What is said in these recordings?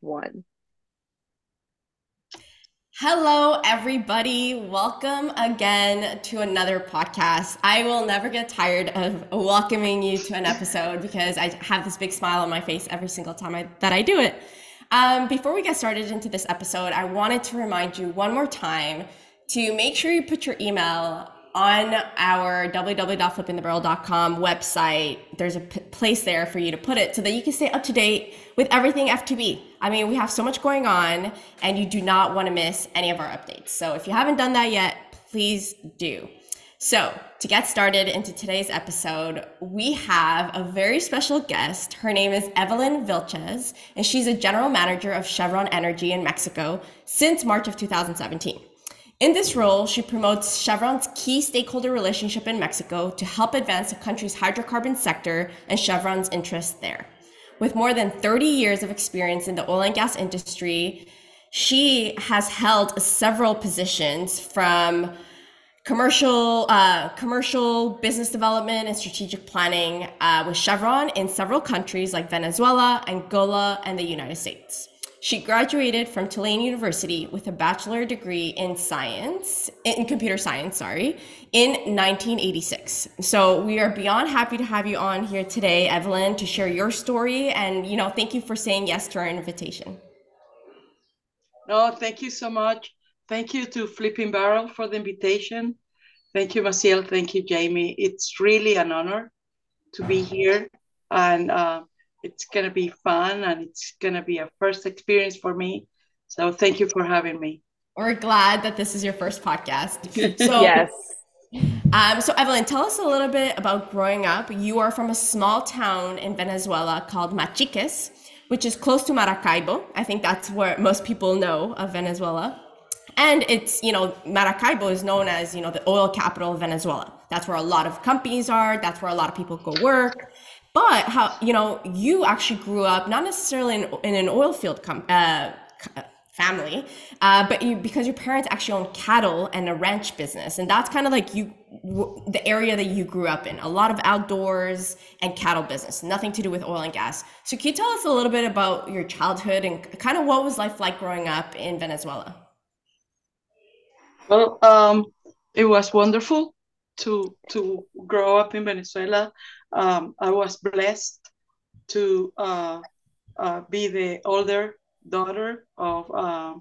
one. Hello, everybody. Welcome again to another podcast. I will never get tired of welcoming you to an episode because I have this big smile on my face every single time I, that I do it. Um, before we get started into this episode, I wanted to remind you one more time to make sure you put your email on our www.flippingthebarrel.com website, there's a p- place there for you to put it so that you can stay up to date with everything F2B. I mean, we have so much going on and you do not want to miss any of our updates. So if you haven't done that yet, please do. So, to get started into today's episode, we have a very special guest. Her name is Evelyn Vilchez, and she's a general manager of Chevron Energy in Mexico since March of 2017. In this role, she promotes Chevron's key stakeholder relationship in Mexico to help advance the country's hydrocarbon sector and Chevron's interests there. With more than 30 years of experience in the oil and gas industry, she has held several positions from commercial uh, commercial business development and strategic planning uh, with Chevron in several countries like Venezuela, Angola, and the United States. She graduated from Tulane University with a bachelor degree in science, in computer science, sorry, in 1986. So we are beyond happy to have you on here today, Evelyn, to share your story. And, you know, thank you for saying yes to our invitation. No, thank you so much. Thank you to Flipping Barrel for the invitation. Thank you, Maciel. Thank you, Jamie. It's really an honor to be here. And uh, it's going to be fun and it's going to be a first experience for me. So thank you for having me. We're glad that this is your first podcast. So, yes. Um, so, Evelyn, tell us a little bit about growing up. You are from a small town in Venezuela called Machiques, which is close to Maracaibo. I think that's where most people know of Venezuela. And it's, you know, Maracaibo is known as, you know, the oil capital of Venezuela. That's where a lot of companies are. That's where a lot of people go work but how you know you actually grew up not necessarily in, in an oil field com- uh, family uh, but you because your parents actually own cattle and a ranch business. And that's kind of like you the area that you grew up in. A lot of outdoors and cattle business nothing to do with oil and gas. So can you tell us a little bit about your childhood and kind of what was life like growing up in venezuela? Well um, it was wonderful to to grow up in venezuela um, I was blessed to uh, uh, be the older daughter of uh,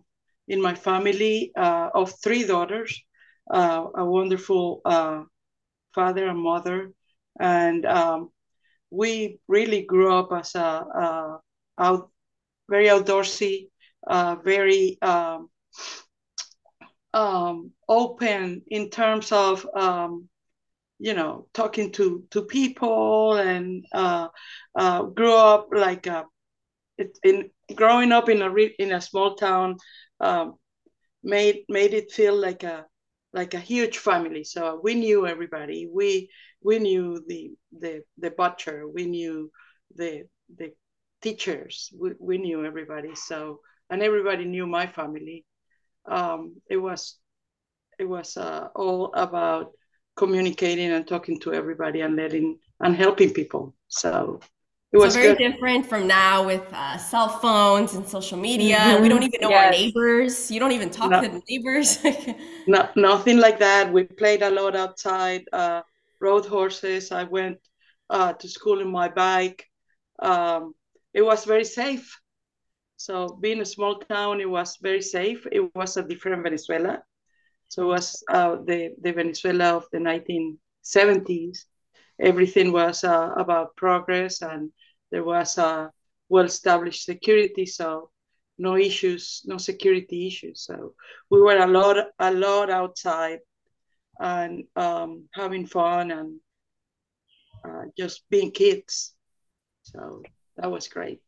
in my family uh, of three daughters, uh, a wonderful uh, father and mother, and um, we really grew up as a, a out very outdoorsy, very um, um, open in terms of um, you know talking to to people and uh, uh, grew up like a, uh, in growing up in a re, in a small town um, made made it feel like a like a huge family. So we knew everybody. We we knew the the the butcher. We knew the the teachers. We, we knew everybody. So and everybody knew my family. Um, it was it was uh, all about communicating and talking to everybody and letting and helping people. So it was so very good. different from now with uh, cell phones and social media. Mm-hmm. We don't even know yes. our neighbors. You don't even talk no, to the neighbors. no, nothing like that. We played a lot outside, uh, rode horses. I went uh, to school in my bike. Um, it was very safe. So being a small town, it was very safe. It was a different Venezuela. So it was uh, the, the Venezuela of the 1970s. Everything was uh, about progress and there was a well-established security. So no issues, no security issues. So we were a lot, a lot outside and um, having fun and uh, just being kids. So that was great.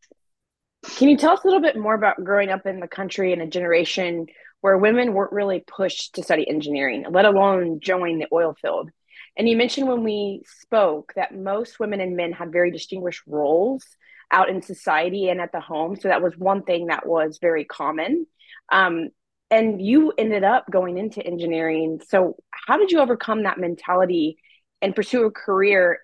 Can you tell us a little bit more about growing up in the country in a generation where women weren't really pushed to study engineering, let alone join the oil field. And you mentioned when we spoke that most women and men had very distinguished roles out in society and at the home. So that was one thing that was very common. Um, and you ended up going into engineering. So, how did you overcome that mentality and pursue a career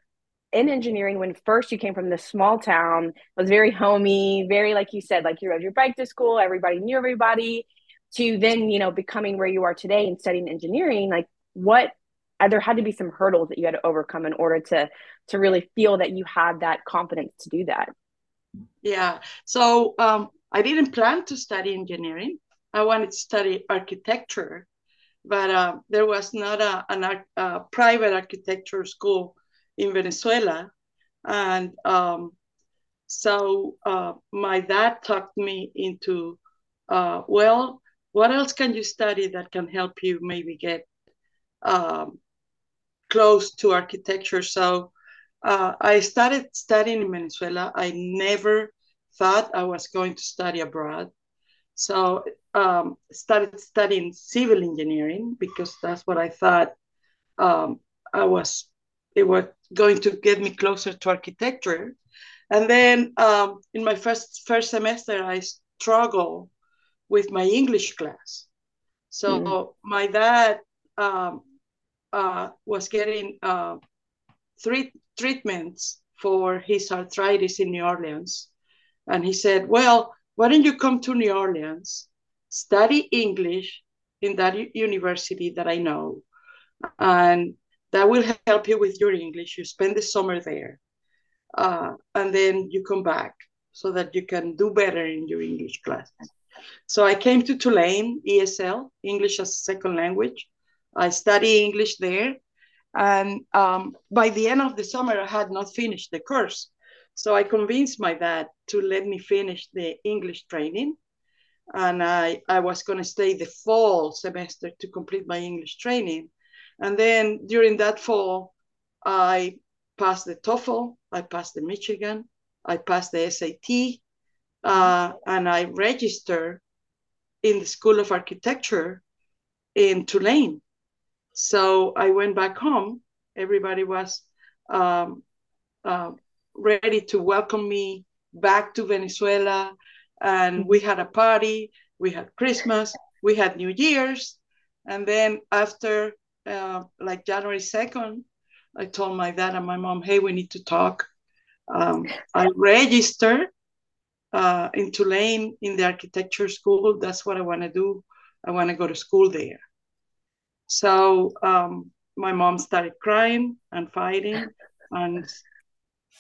in engineering when first you came from this small town, was very homey, very like you said, like you rode your bike to school, everybody knew everybody, to then you know becoming where you are today and studying engineering. Like what there had to be some hurdles that you had to overcome in order to to really feel that you had that confidence to do that. Yeah. So um, I didn't plan to study engineering. I wanted to study architecture, but uh, there was not a, an, a private architecture school in Venezuela. And um, so uh, my dad talked me into, uh, well, what else can you study that can help you maybe get um, close to architecture? So uh, I started studying in Venezuela. I never thought I was going to study abroad. So um, started studying civil engineering because that's what I thought um, I was. It was going to get me closer to architecture. And then um, in my first first semester, I struggled with my English class. So mm. my dad um, uh, was getting uh, three treatments for his arthritis in New Orleans. And he said, Well, why don't you come to New Orleans, study English in that university that I know, and that will help you with your English. You spend the summer there, uh, and then you come back so that you can do better in your English classes. So I came to Tulane, ESL, English as a second language. I study English there. And um, by the end of the summer, I had not finished the course. So I convinced my dad to let me finish the English training. And I, I was going to stay the fall semester to complete my English training. And then during that fall, I passed the TOEFL, I passed the Michigan, I passed the SAT, uh, and I registered in the School of Architecture in Tulane. So I went back home. Everybody was um, uh, ready to welcome me back to Venezuela. And we had a party, we had Christmas, we had New Year's. And then after uh, like January 2nd, I told my dad and my mom, hey, we need to talk. Um, I registered uh, in Tulane in the architecture school. That's what I want to do. I want to go to school there. So um, my mom started crying and fighting and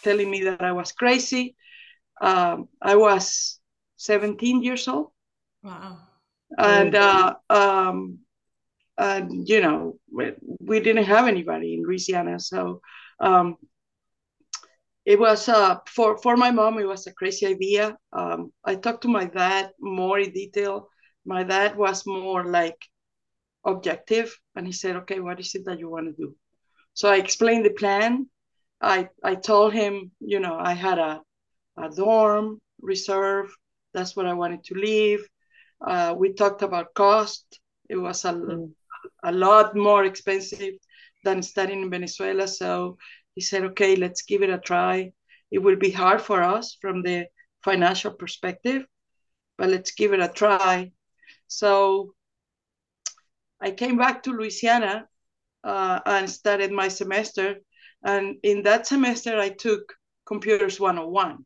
telling me that I was crazy. Um, I was 17 years old. Wow. And, uh, um, and you know, we, we, didn't have anybody in Louisiana. So um, it was uh, for, for my mom, it was a crazy idea. Um, I talked to my dad more in detail. My dad was more like objective and he said, okay, what is it that you want to do? So I explained the plan I I told him, you know, I had a, a dorm reserve. That's what I wanted to leave. Uh, we talked about cost. It was a, mm. a lot more expensive than studying in Venezuela. So he said, okay, let's give it a try. It will be hard for us from the financial perspective, but let's give it a try. So I came back to Louisiana uh, and started my semester and in that semester, I took Computers 101.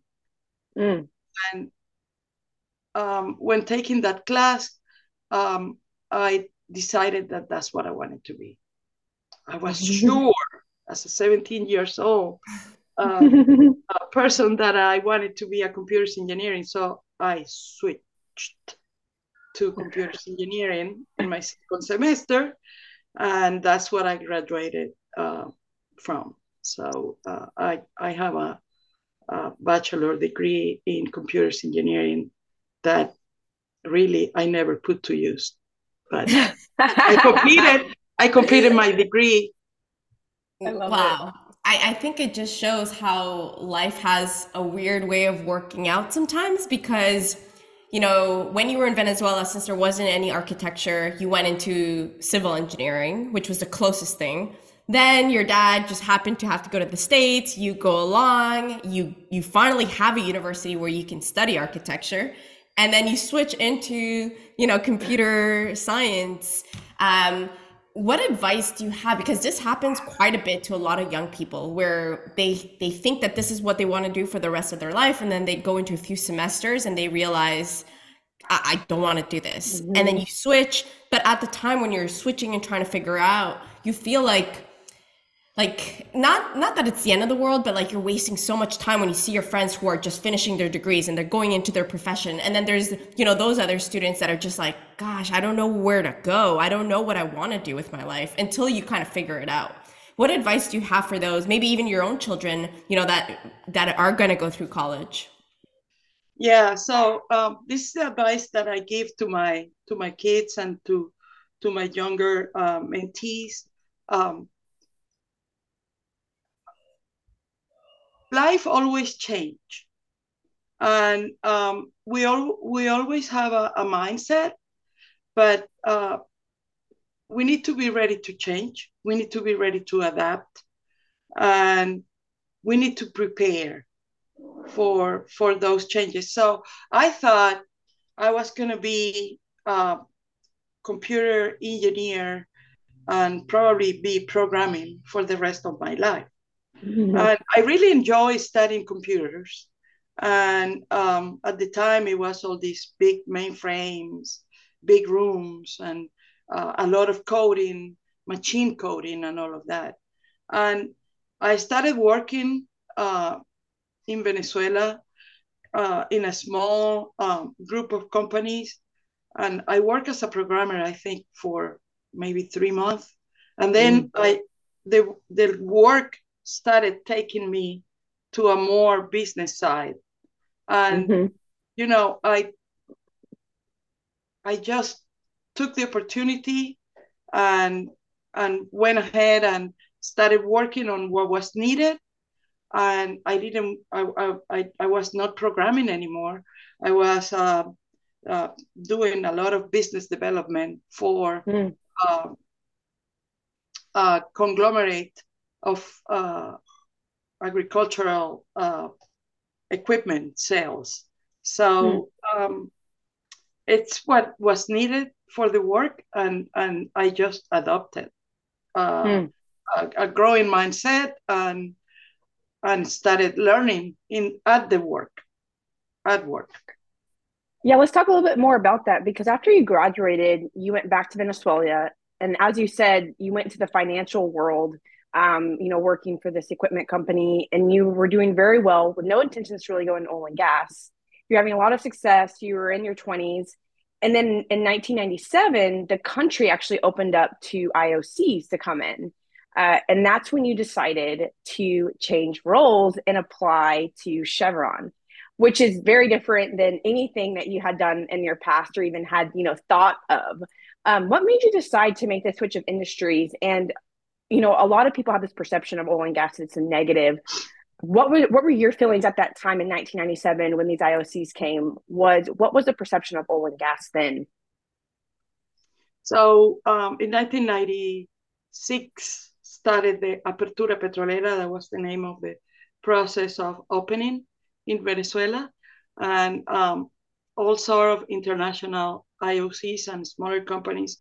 Mm. And um, when taking that class, um, I decided that that's what I wanted to be. I was sure as a 17 years old uh, a person that I wanted to be a computers engineering. So I switched to computers engineering in my second semester, and that's what I graduated uh, from. So uh, I, I have a, a bachelor degree in computers engineering that really I never put to use. But I completed I completed my degree. Wow. I, I think it just shows how life has a weird way of working out sometimes because you know, when you were in Venezuela, since there wasn't any architecture, you went into civil engineering, which was the closest thing. Then your dad just happened to have to go to the states. You go along. You you finally have a university where you can study architecture, and then you switch into you know computer science. Um, what advice do you have because this happens quite a bit to a lot of young people where they they think that this is what they want to do for the rest of their life and then they go into a few semesters and they realize i, I don't want to do this mm-hmm. and then you switch but at the time when you're switching and trying to figure out you feel like like not not that it's the end of the world but like you're wasting so much time when you see your friends who are just finishing their degrees and they're going into their profession. And then there's you know those other students that are just like gosh i don't know where to go. I don't know what i want to do with my life until you kind of figure it out. What advice do you have for those maybe even your own children you know that that are going to go through college? Yeah so um, this is the advice that i give to my to my kids and to to my younger uh, mentees. Um, life always change. And um, we all we always have a, a mindset but uh, we need to be ready to change. We need to be ready to adapt. And we need to prepare for for those changes. So i thought i was going to be a computer engineer and probably be programming for the rest of my life Mm-hmm. And I really enjoy studying computers. And um, at the time, it was all these big mainframes, big rooms, and uh, a lot of coding, machine coding, and all of that. And I started working uh, in Venezuela uh, in a small um, group of companies. And I worked as a programmer, I think, for maybe three months. And then mm-hmm. I the the work started taking me to a more business side and mm-hmm. you know i i just took the opportunity and and went ahead and started working on what was needed and i didn't i i, I was not programming anymore i was uh, uh, doing a lot of business development for mm. uh, a conglomerate of uh, agricultural uh, equipment sales. So mm. um, it's what was needed for the work, and and I just adopted uh, mm. a, a, growing mindset and and started learning in at the work, at work. Yeah, let's talk a little bit more about that because after you graduated, you went back to Venezuela, and as you said, you went to the financial world um, you know, working for this equipment company and you were doing very well with no intentions to really go into oil and gas. You're having a lot of success. You were in your 20s. And then in 1997, the country actually opened up to IOCs to come in. Uh, and that's when you decided to change roles and apply to Chevron, which is very different than anything that you had done in your past or even had, you know, thought of. Um, what made you decide to make the switch of industries? And you know, a lot of people have this perception of oil and gas it's a negative. What were what were your feelings at that time in 1997 when these IOCs came? Was what was the perception of oil and gas then? So um, in 1996 started the Apertura Petrolera. That was the name of the process of opening in Venezuela, and um, all sort of international IOCs and smaller companies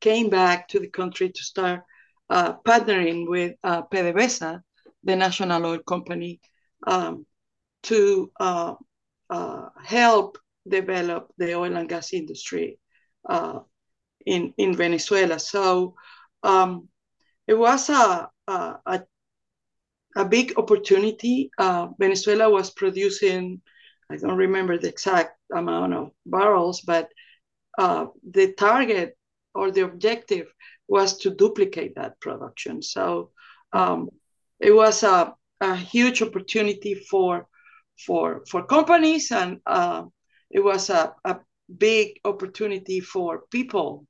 came back to the country to start uh, partnering with uh, PDVSA, the national oil company, um, to uh, uh, help develop the oil and gas industry uh, in, in Venezuela. So um, it was a, a, a big opportunity. Venezuela was producing, I don't remember the exact amount of barrels, but the target or the objective was to duplicate that production. So um, it was a, a, huge opportunity for for for companies, and uh, it was a, a big opportunity for people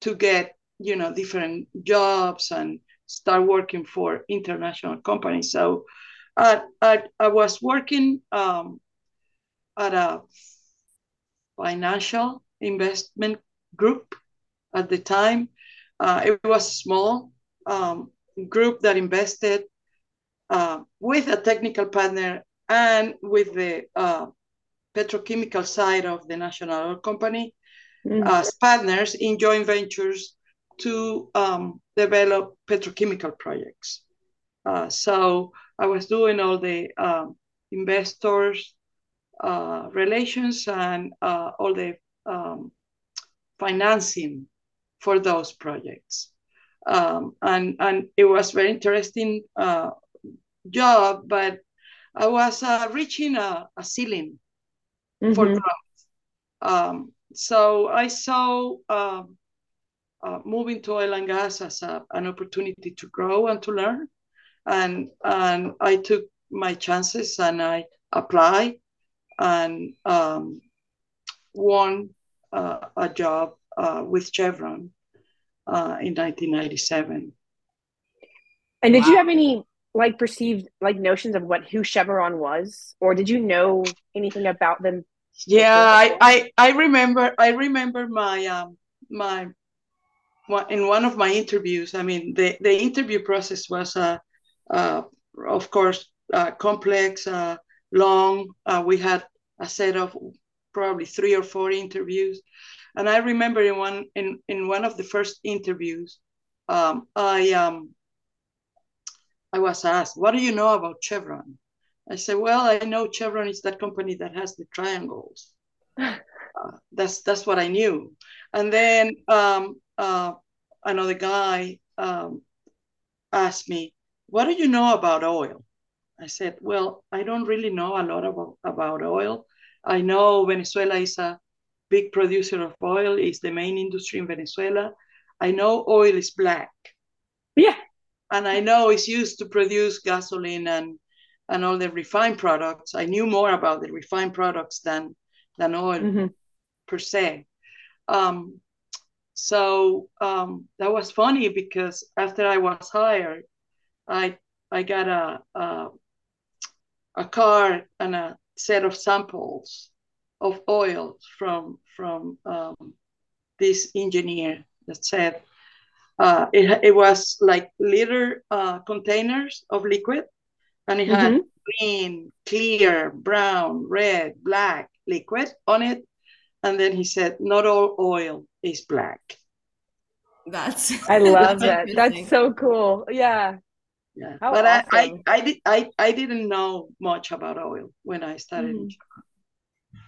to get you know different jobs and start working for international companies. So I, I, I was working um, at a financial investment group at the time uh, it was a small um, group that invested uh, with a technical partner and with the uh, petrochemical side of the national oil company mm-hmm. as partners in joint ventures to um, develop petrochemical projects. Uh, so I was doing all the um, investors uh, relations and uh, all the um, financing for those projects. Um, and, and it was very interesting uh, job, but I was uh, reaching a, a ceiling mm-hmm. for growth. Um, so I saw um, uh, moving to oil and gas as a, an opportunity to grow and to learn. And, and I took my chances and I applied and um, won uh, a job uh, with Chevron uh, in 1997. And did wow. you have any like perceived like notions of what who Chevron was, or did you know anything about them? Yeah, I, I I remember I remember my um my in one of my interviews. I mean, the the interview process was uh, uh of course uh, complex, uh, long. Uh, we had a set of probably three or four interviews, and I remember in one in in one of the first interviews, um, I um I was asked, "What do you know about Chevron?" I said, "Well, I know Chevron is that company that has the triangles." uh, that's that's what I knew. And then um, uh, another guy um, asked me, "What do you know about oil?" I said, "Well, I don't really know a lot about about oil. I know Venezuela is a big producer of oil; is the main industry in Venezuela. I know oil is black." Yeah and I know it's used to produce gasoline and and all the refined products. I knew more about the refined products than than oil mm-hmm. per se. Um, so um, that was funny because after I was hired, I I got a a, a card and a set of samples of oil from from um, this engineer that said uh, it, it was like liter uh, containers of liquid and it had mm-hmm. green, clear, brown, red, black liquid on it. And then he said, not all oil is black. That's I love that. That's so cool. Yeah. Yeah. How but awesome. I, I, I, did, I, I didn't know much about oil when I started mm.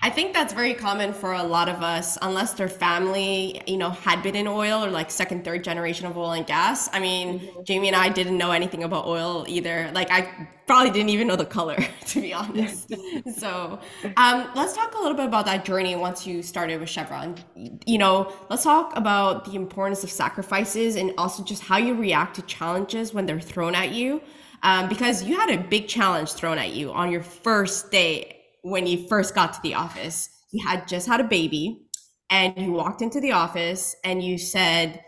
I think that's very common for a lot of us, unless their family, you know, had been in oil or like second, third generation of oil and gas. I mean, mm-hmm. Jamie and I didn't know anything about oil either. Like, I probably didn't even know the color, to be honest. so, um, let's talk a little bit about that journey once you started with Chevron. You know, let's talk about the importance of sacrifices and also just how you react to challenges when they're thrown at you. Um, because you had a big challenge thrown at you on your first day when you first got to the office. You had just had a baby and you walked into the office and you said,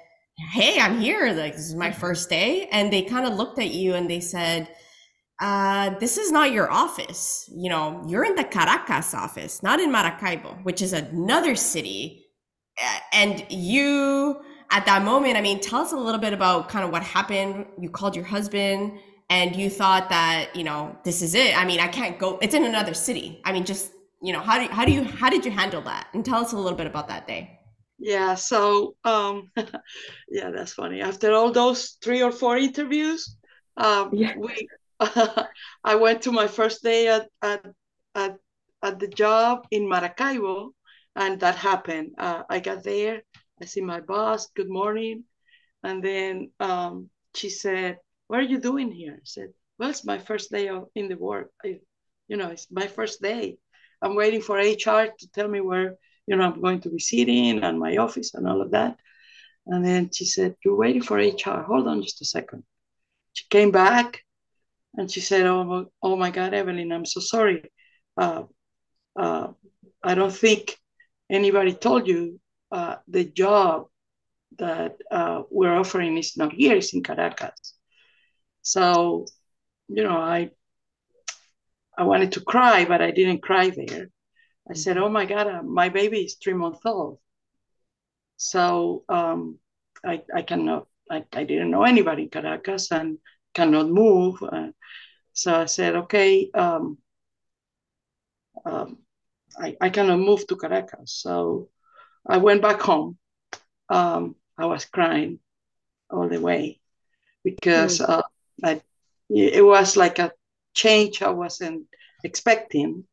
Hey, I'm here. Like, this is my first day. And they kind of looked at you and they said, uh, this is not your office. You know, you're in the Caracas office, not in Maracaibo, which is another city. And you, at that moment, I mean, tell us a little bit about kind of what happened. You called your husband and you thought that you know this is it. I mean i can't go it's in another city. I mean just you know how do how do you how did you handle that? And tell us a little bit about that day. Yeah so um yeah that's funny. After all those three or four interviews um yeah. we uh, i went to my first day at at at, at the job in maracaibo and that happened. Uh, i got there i see my boss good morning. And then um she said what are you doing here? I said, well, it's my first day of, in the work. I, you know, it's my first day. I'm waiting for HR to tell me where, you know, I'm going to be sitting and my office and all of that. And then she said, you're waiting for HR. Hold on just a second. She came back and she said, oh, oh my God, Evelyn, I'm so sorry. Uh, uh, I don't think anybody told you uh, the job that uh, we're offering is not here, it's in Caracas. So, you know, I I wanted to cry, but I didn't cry there. I said, "Oh my God, uh, my baby is three months old." So um, I I cannot. I, I didn't know anybody in Caracas and cannot move. Uh, so I said, "Okay, um, um, I I cannot move to Caracas." So I went back home. Um, I was crying all the way because mm. uh, It was like a change I wasn't expecting,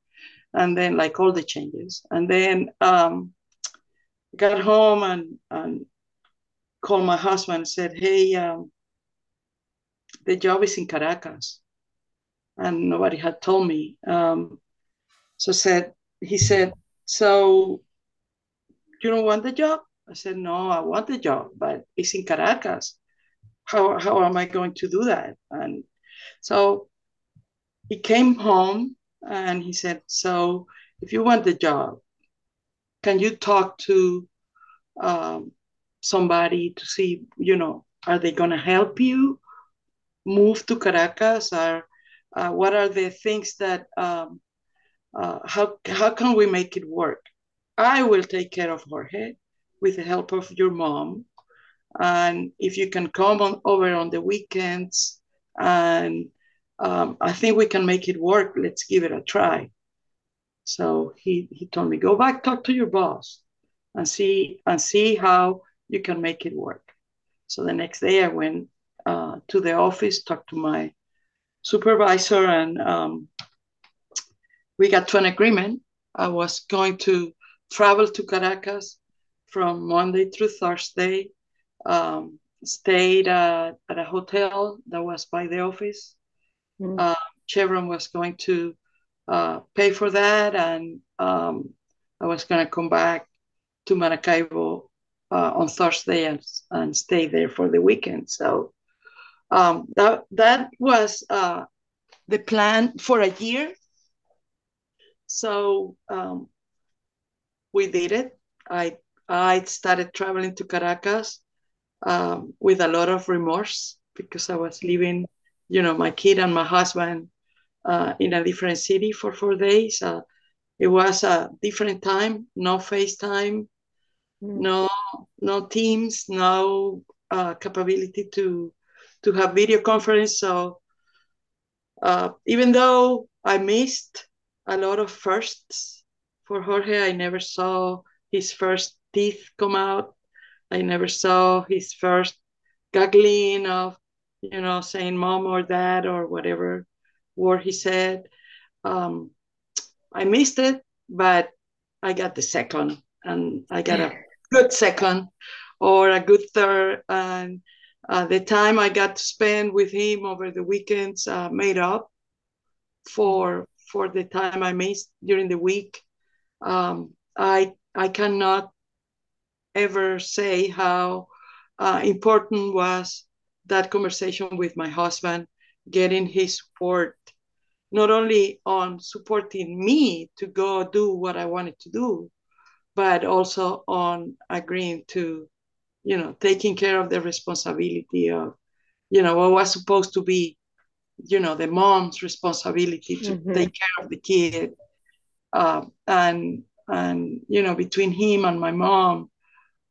and then like all the changes, and then um, got home and and called my husband and said, "Hey, um, the job is in Caracas," and nobody had told me. Um, so said he said, "So you don't want the job?" I said, "No, I want the job, but it's in Caracas. How how am I going to do that?" And so he came home and he said, "So if you want the job, can you talk to um, somebody to see, you know, are they going to help you move to Caracas? Or uh, what are the things that, um, uh, how, how can we make it work? I will take care of Jorge with the help of your mom. And if you can come on over on the weekends, and um, I think we can make it work. Let's give it a try. So he, he told me, go back, talk to your boss and see and see how you can make it work. So the next day I went uh, to the office, talked to my supervisor, and um, we got to an agreement. I was going to travel to Caracas from Monday through Thursday, um, stayed at, at, a hotel that was by the office. Mm. Uh, Chevron was going to uh, pay for that, and um, I was going to come back to Maracaibo uh, on Thursday and, and stay there for the weekend. So um, that that was uh, the plan for a year. So um, we did it. I I started traveling to Caracas um, with a lot of remorse because I was leaving, you know, my kid and my husband uh, in a different city for four days. Uh, it was a different time, no FaceTime, Mm. no no teams no uh, capability to to have video conference so uh, even though i missed a lot of firsts for jorge i never saw his first teeth come out i never saw his first giggling of you know saying mom or dad or whatever word he said um, i missed it but i got the second and i got a good second or a good third. And uh, the time I got to spend with him over the weekends uh, made up for for the time I missed during the week. Um, I I cannot ever say how uh, important was that conversation with my husband, getting his support, not only on supporting me to go do what I wanted to do, but also on agreeing to, you know, taking care of the responsibility of, you know, what was supposed to be, you know, the mom's responsibility to mm-hmm. take care of the kid. Uh, and and you know, between him and my mom,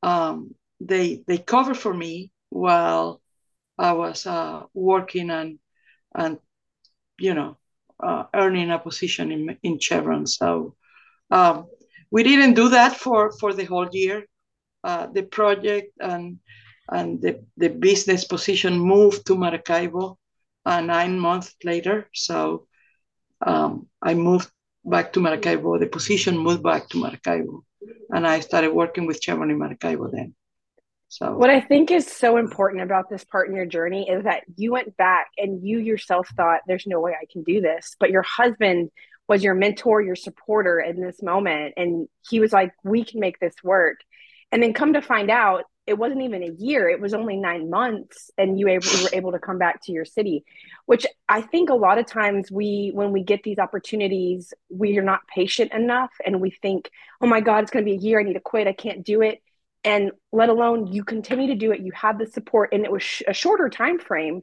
um, they they cover for me while I was uh, working and and you know uh, earning a position in in Chevron. So um, we didn't do that for for the whole year. Uh, the project and and the, the business position moved to Maracaibo uh, nine months later. So um, I moved back to Maracaibo. The position moved back to Maracaibo, and I started working with Chevron in Maracaibo then. So what I think is so important about this part in your journey is that you went back and you yourself thought, "There's no way I can do this," but your husband was your mentor, your supporter in this moment. And he was like, we can make this work. And then come to find out, it wasn't even a year, it was only nine months. And you, able, were able to come back to your city, which I think a lot of times we, when we get these opportunities, we are not patient enough. And we think, oh my God, it's going to be a year. I need to quit. I can't do it. And let alone you continue to do it. You have the support, and it was sh- a shorter time frame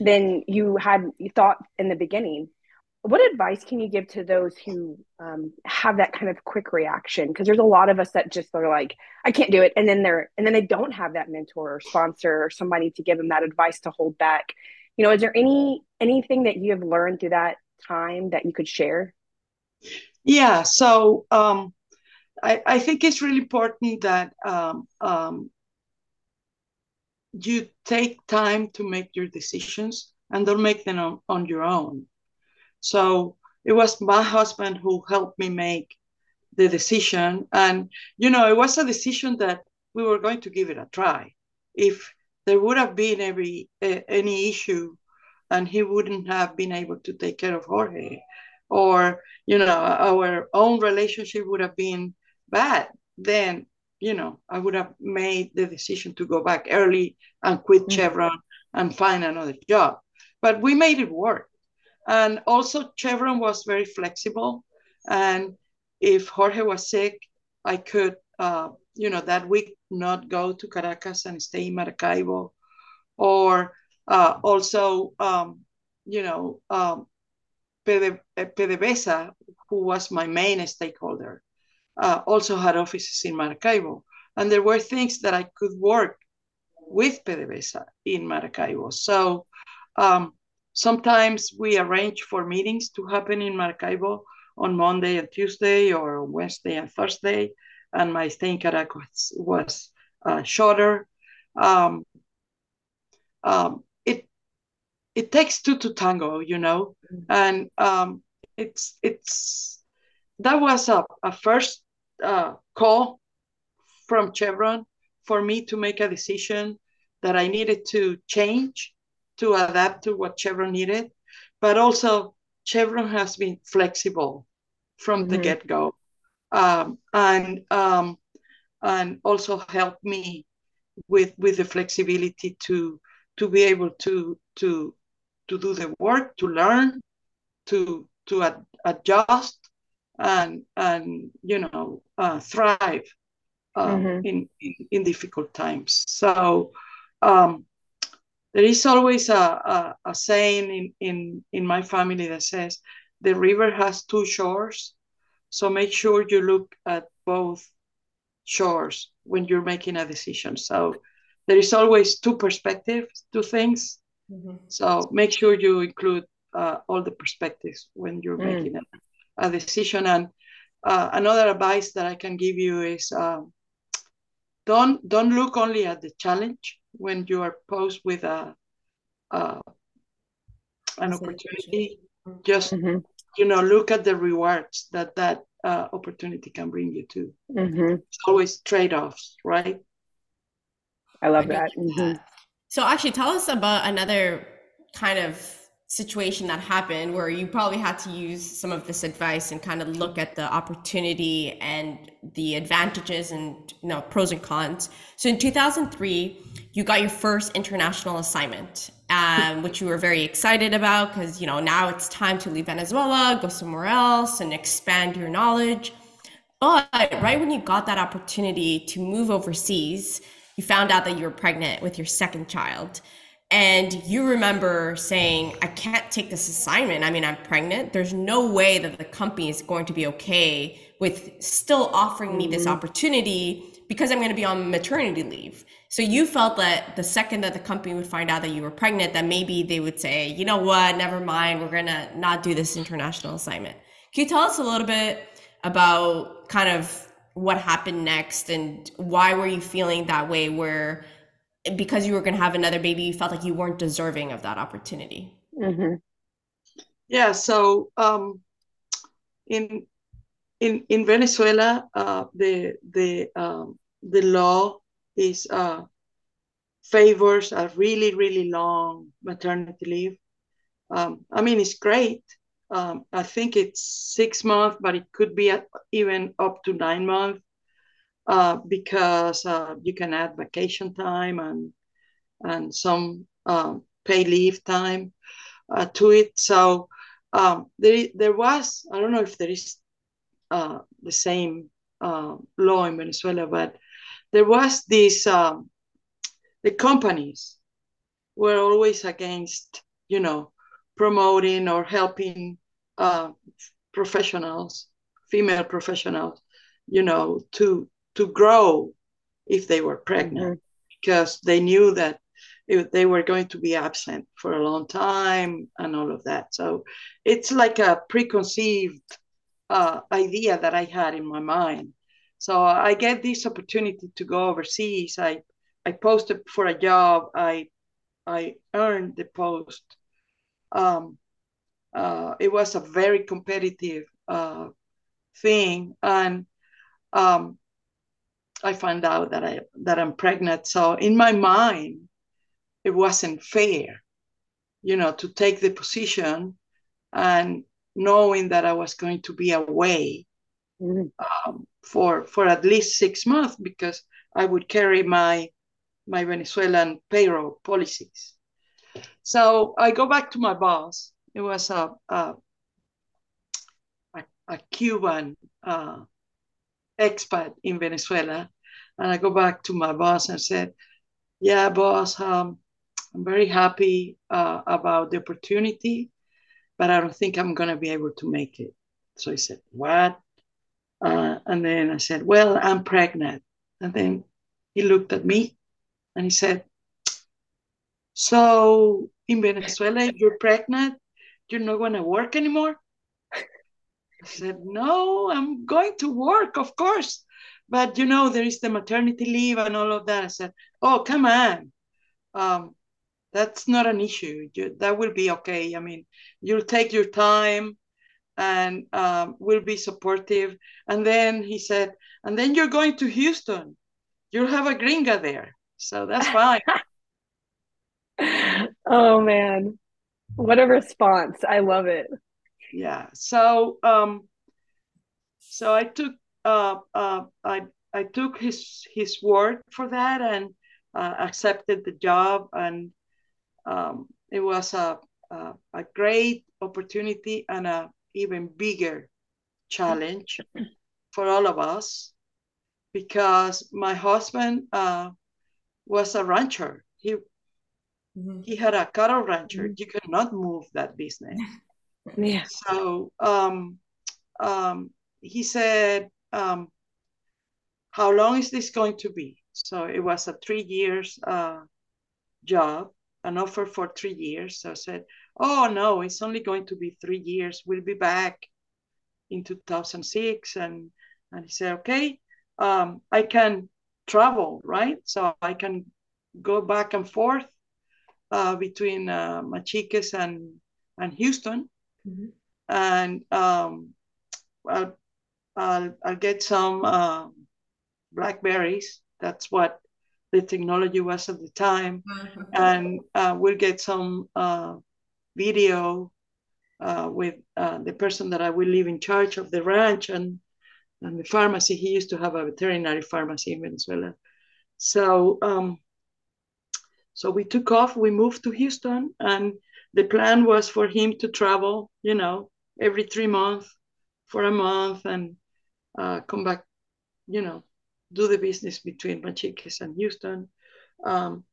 than you had you thought in the beginning what advice can you give to those who um, have that kind of quick reaction? Because there's a lot of us that just are like i can't do it. And then they're and then they don't have that mentor or sponsor or somebody to give them that advice to hold back. You know is there any anything that you have learned through that time that you could share? Yeah so um, I, I think it's really important that um, um, you take time to make your decisions and don't make them on, on your own. So it was my husband who helped me make the decision. And, you know, it was a decision that we were going to give it a try. If there would have been every uh, any issue and he wouldn't have been able to take care of Jorge, or, you know, our own relationship would have been bad, then, you know, I would have made the decision to go back early and quit mm-hmm. Chevron and find another job. But we made it work. And also, Chevron was very flexible. And if Jorge was sick, I could, uh, you know, that week not go to Caracas and stay in Maracaibo. Or uh, also, um, you know, um, PDVSA, who was my main stakeholder, uh, also had offices in Maracaibo. And there were things that I could work with PDVSA in Maracaibo. So um, sometimes we arrange for meetings to happen in Maracaibo on Monday and Tuesday or Wednesday and Thursday. And my stay in Caracas was uh, shorter. Um, um, it it takes two to tango, you know, mm-hmm. and um, it's it's that was a, a first uh, call from Chevron for me to make a decision that I needed to change to adapt to what Chevron needed, but also Chevron has been flexible from mm-hmm. the get go, um, and um, and also helped me with with the flexibility to to be able to to to do the work, to learn, to to ad- adjust, and and you know uh, thrive uh, mm-hmm. in, in, in difficult times. So um, there is always a, a, a, saying in, in in my family that says the river has two shores, so make sure you look at both shores when you're making a decision. So there is always two perspectives to things. Mm-hmm. So make sure you include uh, all the perspectives when you're mm. making a, a, decision. And uh, another advice that I can give you is uh, don't don't look only at the challenge when you are posed with a, a an opportunity. Just mm-hmm. you know, look at the rewards that that uh, opportunity can bring you to. Mm-hmm. It's always trade offs, right? I love I that. Mm-hmm. So, actually, tell us about another kind of situation that happened where you probably had to use some of this advice and kind of look at the opportunity and the advantages and you know pros and cons. So in 2003 you got your first international assignment um, which you were very excited about because you know now it's time to leave venezuela go somewhere else and expand your knowledge. But right when you got that opportunity to move overseas you found out that you were pregnant with your second child and you remember saying i can't take this assignment. I mean i'm pregnant. There's no way that the company is going to be okay with still offering me this mm-hmm. opportunity because i'm going to be on maternity leave. So you felt that the second that the company would find out that you were pregnant that maybe they would say you know what? Never mind. We're going to not do this international assignment. Can you tell us a little bit about kind of what happened next and why were you feeling that way where because you were going to have another baby, you felt like you weren't deserving of that opportunity. Mm-hmm. Yeah. So um, in in in Venezuela, uh, the the um, the law is uh, favors a really really long maternity leave. Um, I mean, it's great. Um, I think it's six months, but it could be even up to nine months uh, because uh, you can add vacation time and and some um, pay leave time uh, to it. So um, there there was I don't know if there is uh, the same uh, law in Venezuela, but there was this um, the companies were always against you know promoting or helping uh, professionals, female professionals, you know, to to grow if they were pregnant mm-hmm. because they knew that it, they were going to be absent for a long time and all of that. So it's like a preconceived uh, idea that I had in my mind. So I get this opportunity to go overseas. I I posted for a job. I I earned the post. Um, uh, it was a very competitive uh, thing, and um, I found out that I that I'm pregnant. So in my mind, it wasn't fair, you know, to take the position and knowing that I was going to be away mm-hmm. um, for for at least six months because I would carry my my Venezuelan payroll policies. So I go back to my boss. It was a a, a, a Cuban uh, expat in Venezuela, and I go back to my boss and said, "Yeah, boss, um, I'm very happy uh, about the opportunity, but I don't think I'm going to be able to make it." So he said, "What?" Uh, and then I said, Well, I'm pregnant. And then he looked at me and he said, So in Venezuela, if you're pregnant, you're not going to work anymore? I said, No, I'm going to work, of course. But you know, there is the maternity leave and all of that. I said, Oh, come on. Um, that's not an issue. You, that will be okay. I mean, you'll take your time and um, will be supportive. And then he said, and then you're going to Houston. You'll have a gringa there. So that's fine. oh man. What a response. I love it. Yeah. So um so I took uh uh I I took his his word for that and uh, accepted the job and um it was a a, a great opportunity and a even bigger challenge for all of us because my husband uh, was a rancher. He mm-hmm. he had a cattle rancher. Mm-hmm. You cannot move that business. yeah. So um, um, he said, um, "How long is this going to be?" So it was a three years uh, job, an offer for three years. So I said, oh no, it's only going to be three years. We'll be back in 2006. And, and he said, okay, um, I can travel, right? So I can go back and forth uh, between uh, Machiques and, and Houston. Mm-hmm. And um, I'll, I'll, I'll, get some uh, blackberries. That's what the technology was at the time. Mm-hmm. And uh, we'll get some uh, video uh, with uh, the person that I will leave in charge of the ranch and, and the pharmacy. He used to have a veterinary pharmacy in Venezuela. So, um, so we took off, we moved to Houston, and the plan was for him to travel, you know, every three months for a month and uh, come back, you know, do the business between Machiques and Houston. Um,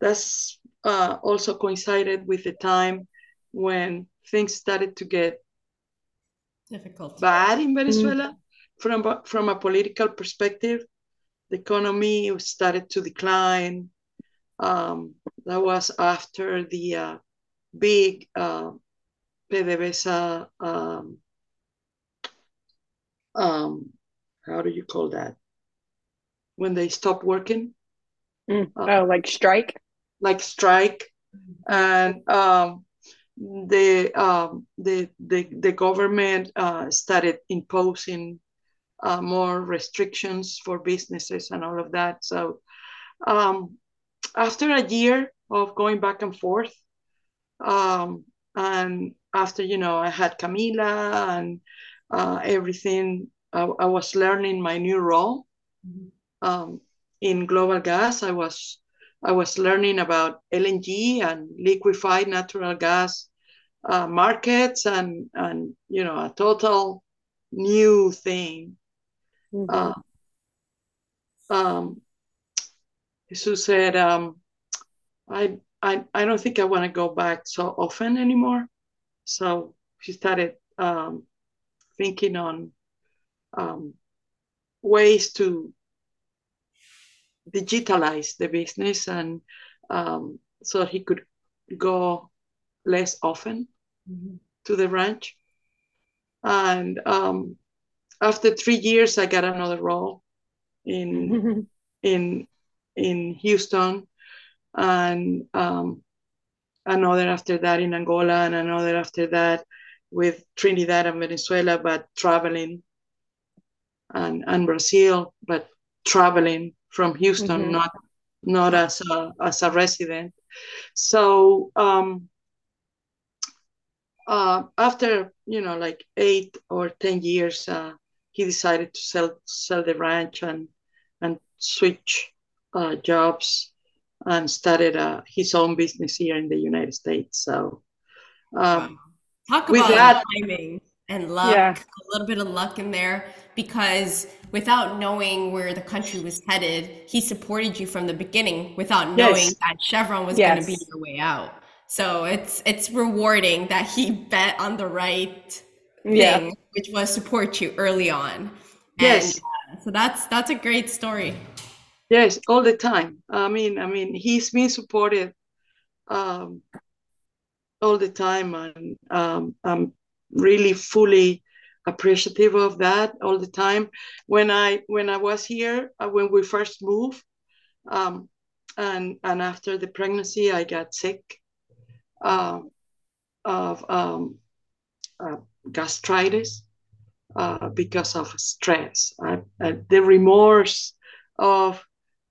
that's uh, also coincided with the time when things started to get difficult bad in Venezuela mm. from from a political perspective. The economy started to decline. Um, that was after the uh, big uh, PDVSA. Um, um, how do you call that? When they stop working? Mm. Uh, oh, like strike? Like strike. And um, the um, the, the the government uh, started imposing uh, more restrictions for businesses and all of that. So um, after a year of going back and forth, um, and after you know I had Camila and uh, everything, I, I, was learning my new role mm-hmm. Um, in global gas. I was I was learning about LNG and liquefied natural gas uh, markets and and you know a total new thing. Mm-hmm. Uh, um, Jesus said, um, I, I I don't think I want to go back so often anymore. So she started um, thinking on um, ways to digitalize the business and um, so he could go less often mm-hmm. to the ranch. And um, after three years, I got another role in in in Houston, and um, another after that in Angola, and another after that with Trinidad and Venezuela, but traveling, and, and Brazil, but traveling from Houston, mm-hmm. not not as a as a resident. So um, uh, after you know like eight or ten years, uh, he decided to sell sell the ranch and and switch uh, jobs and started uh, his own business here in the United States. So, um, talk about that, timing and luck, yeah. a little bit of luck in there because without knowing where the country was headed, he supported you from the beginning without knowing yes. that Chevron was yes. going to be your way out. So it's it's rewarding that he bet on the right thing, yeah. which was support you early on. Yes. And, uh, so that's that's a great story. Yes, all the time. I mean, I mean, he's been supported um, all the time, and um, I'm really fully appreciative of that all the time. When I when I was here, uh, when we first moved, um, and and after the pregnancy, I got sick uh, of um, uh, gastritis uh, because of stress. I, the remorse of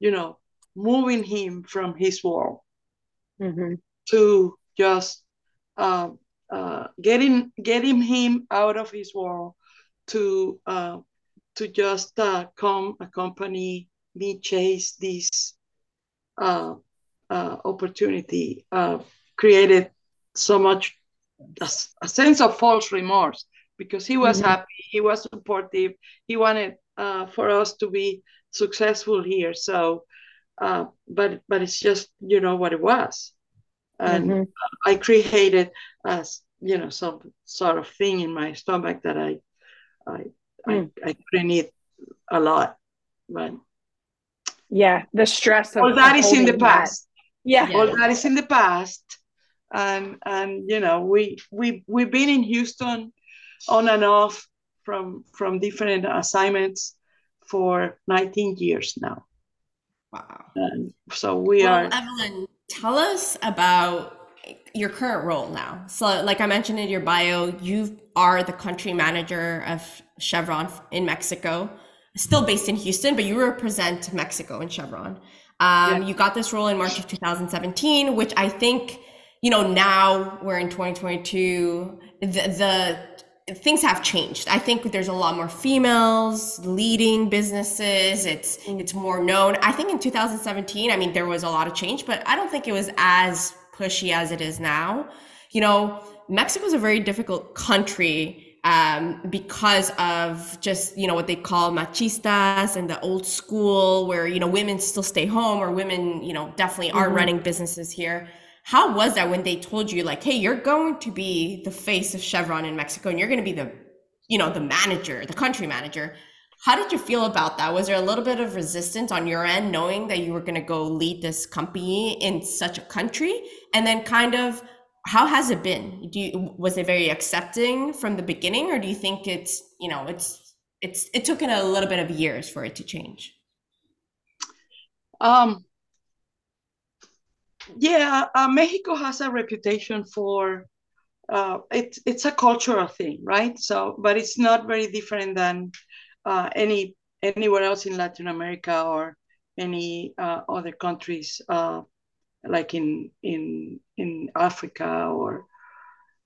you know, moving him from his world mm-hmm. to just uh, uh, getting getting him out of his world to uh, to just uh, come accompany me chase this uh, uh, opportunity created so much a, a, sense of false remorse because he was mm-hmm. happy he was supportive he wanted for us to be successful here. So, uh, but but it's just you know what it was, and mm-hmm. I created as you know some sort of thing in my stomach that I I mm. I, I couldn't eat a lot, but yeah, the stress of all that is in the past. That. Yeah, all that is in the past, and and you know we we we've been in Houston on and off from from different assignments for 19 years now. Wow. And so we well, are. Evelyn, tell us about your current role now. So, like I mentioned in your bio, you are the country manager of Chevron in Mexico, still based in Houston, but you represent Mexico in Chevron. Um, yeah. You got this role in March of 2017, which I think, you know, now we're in 2022. The, the things have changed. I think there's a lot more females leading businesses. It's mm. it's more known. I think in 2017, I mean there was a lot of change, but I don't think it was as pushy as it is now. You know, Mexico is a very difficult country um, because of just you know what they call machistas and the old school, where you know women still stay home or women you know definitely are mm-hmm. running businesses here how was that when they told you like hey you're going to be the face of chevron in mexico and you're going to be the you know the manager the country manager how did you feel about that? Was there a little bit of resistance on your end knowing that you were going to go lead this company in such a country? And then kind of how has it been? Do you was it very accepting from the beginning or do you think it's you know it's it's it took a little bit of years for it to change? Um yeah, uh, Mexico has a reputation for uh, it's it's a cultural thing, right? So, but it's not very different than uh, any anywhere else in Latin America or any uh, other countries, uh, like in in in Africa or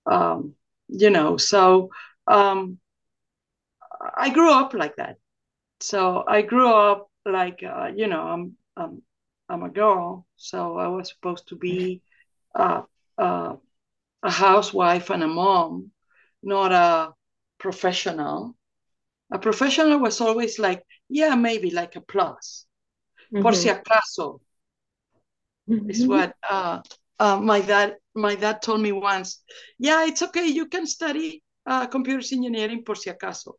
um, you know. So um, I grew up like that. So I grew up like uh, you know I'm, I'm I'm a girl, so I was supposed to be uh, uh, a housewife and a mom, not a professional. A professional was always like, yeah, maybe like a plus. Mm-hmm. Por si acaso mm-hmm. is what uh, uh, my dad my dad told me once. Yeah, it's okay. You can study uh, computer engineering por si acaso.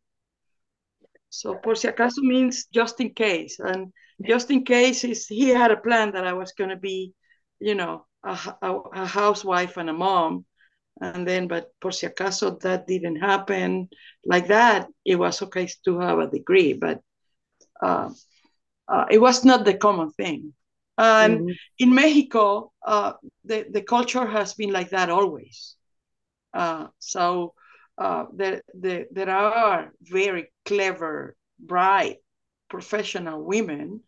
So por si acaso means just in case, and just in case he had a plan that I was going to be, you know, a, a, a, housewife and a mom. And then, but por si acaso that didn't happen like that, it was okay to have a degree, but uh, uh, it was not the common thing. And mm-hmm. in Mexico, uh, the, the culture has been like that always. Uh, so uh, there, there, there are very clever, bright, professional women,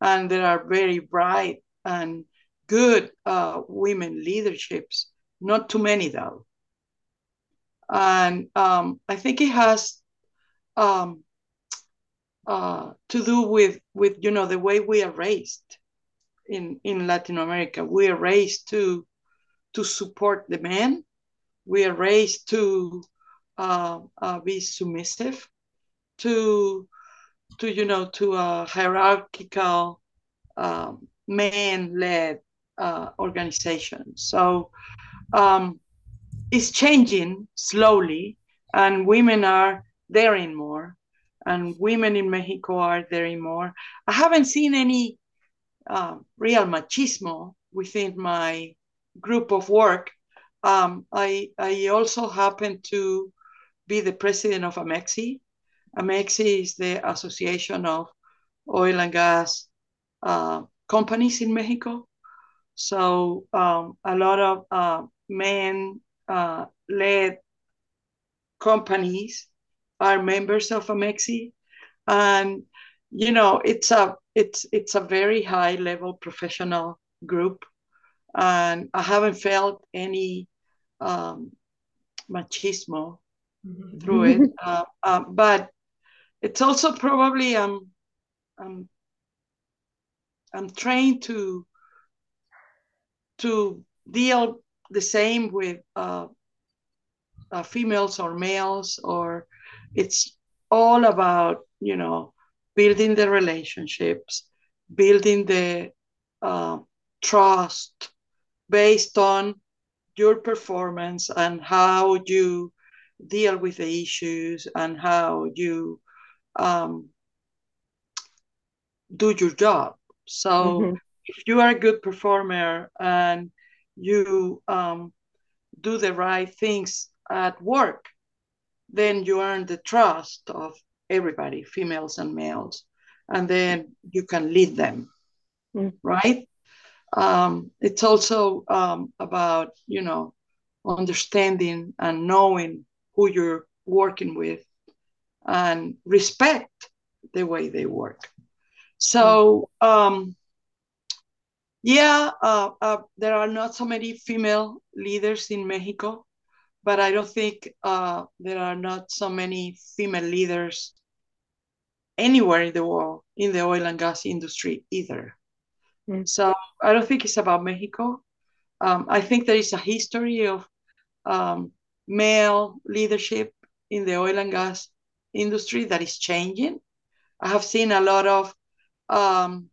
and there are very bright and good uh, women leaderships. Not too many, though. And um, I think it has um, uh, to do with with you know the way we are raised in in Latin America. We are raised to to support the man. We are raised to uh, uh, be submissive to to you know to a hierarchical um, man-led uh, organization. So um, it's changing slowly, and women are daring more and women in Mexico are daring more. I haven't seen any uh, real machismo within my group of work. Um, I, I also happen to be the president of AMEXHI. AMEXHI is the Association of Oil and Gas uh, Companies in Mexico. So um, a lot of uh, men uh, led companies are members of AMEXHI, and you know it's a it's it's a very high level professional group, and I haven't felt any um, machismo mm-hmm. through it, uh, uh, but it's also probably um, um I'm trained to to deal the same with uh, uh, females or males or it's all about you know building the relationships building the uh, trust based on your performance and how you deal with the issues and how you um, do your job so mm-hmm. if you are a good performer and you um, do the right things at work then you earn the trust of everybody, females and males, and then you can lead them, mm. right? Um, it's also um, about you know understanding and knowing who you're working with, and respect the way they work. So um, yeah, uh, uh, there are not so many female leaders in Mexico but I don't think uh, there are not so many female leaders anywhere in the world in the oil and gas industry either. Mm. So I don't think it's about Mexico. Um, I think there is a history of um, male leadership in the oil and gas industry that is changing. I have seen a lot of um,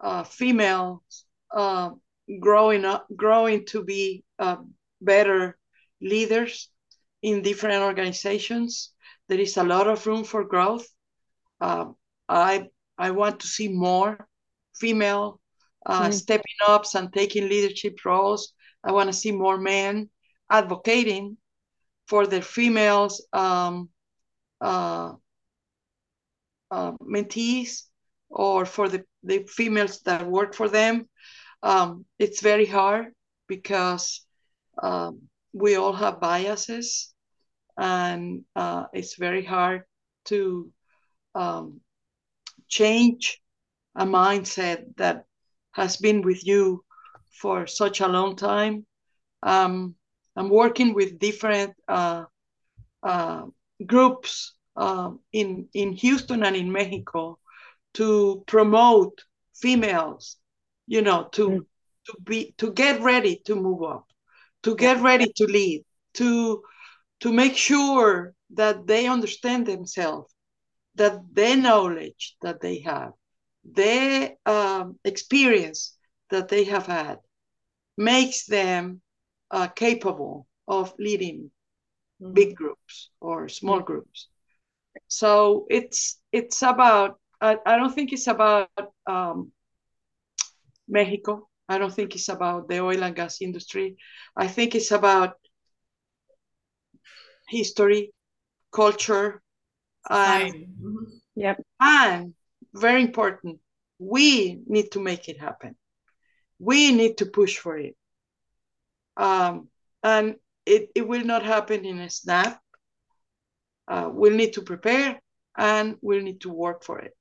uh, females uh, growing up, growing to be uh, better leaders in different organizations. There is a lot of room for growth. Uh, I I want to see more female uh, mm. stepping up and taking leadership roles. I want to see more men advocating for their females um, uh, uh, mentees or for the, the females that work for them. Um, it's very hard because um, we all have biases, and uh, it's very hard to um, change a mindset that has been with you for such a long time. Um, I'm working with different uh, uh, groups uh, in in Houston and in Mexico to promote females, you know, to mm. to be to get ready to move up to get ready to lead, to to make sure that they understand themselves, that their knowledge that they have, their um, experience that they have had, makes them uh, capable of leading. Big groups or small mm-hmm. groups. So it's it's about. I, I don't think it's about um, Mexico. I don't think it's about the oil and gas industry. I think it's about history, culture, and, mm-hmm. yep. and very important, we need to make it happen. We need to push for it. Um, and it, it will not happen in a snap. Uh, we'll need to prepare and we'll need to work for it.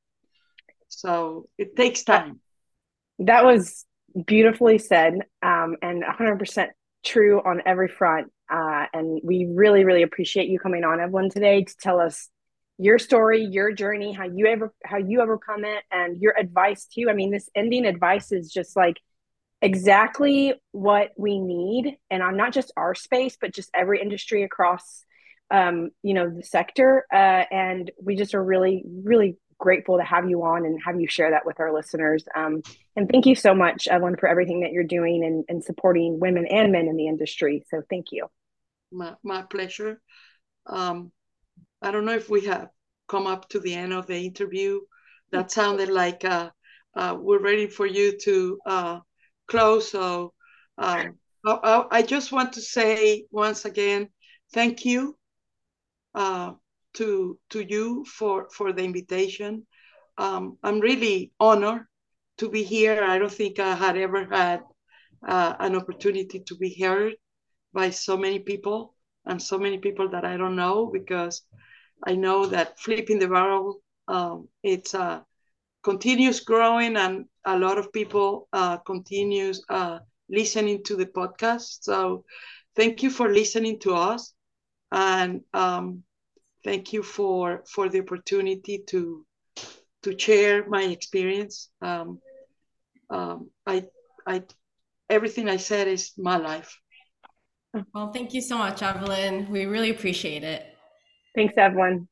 So it takes time. That was beautifully said um, and 100% true on every front. Uh, and we really, really appreciate you coming on, Evelyn, today to tell us your story, your journey, how you ever how you overcome it, and your advice too. I mean, this ending advice is just like exactly what we need, and on not just our space, but just every industry across, um, you know, the sector. Uh, and we just are really, really grateful to have you on and have you share that with our listeners. Um, and thank you so much, Evelyn, for everything that you're doing and, and supporting women and men in the industry. So thank you. My, my pleasure. Um, I don't know if we have come up to the end of the interview. That sounded like uh, uh, we're ready for you to uh, close. So um, I, I, just want to say once again, thank you uh, to to you for for the invitation. Um, I'm really honored to be here. I don't think I had ever had uh, an opportunity to be heard by so many people and so many people that I don't know because I know that flipping the barrel um, it's uh, continues growing and a lot of people uh, continues uh, listening to the podcast. So thank you for listening to us and um, thank you for for the opportunity to to share my experience. Um, um, I I everything I said is my life. Well, thank you so much, Evelyn. We really appreciate it. Thanks, Evelyn.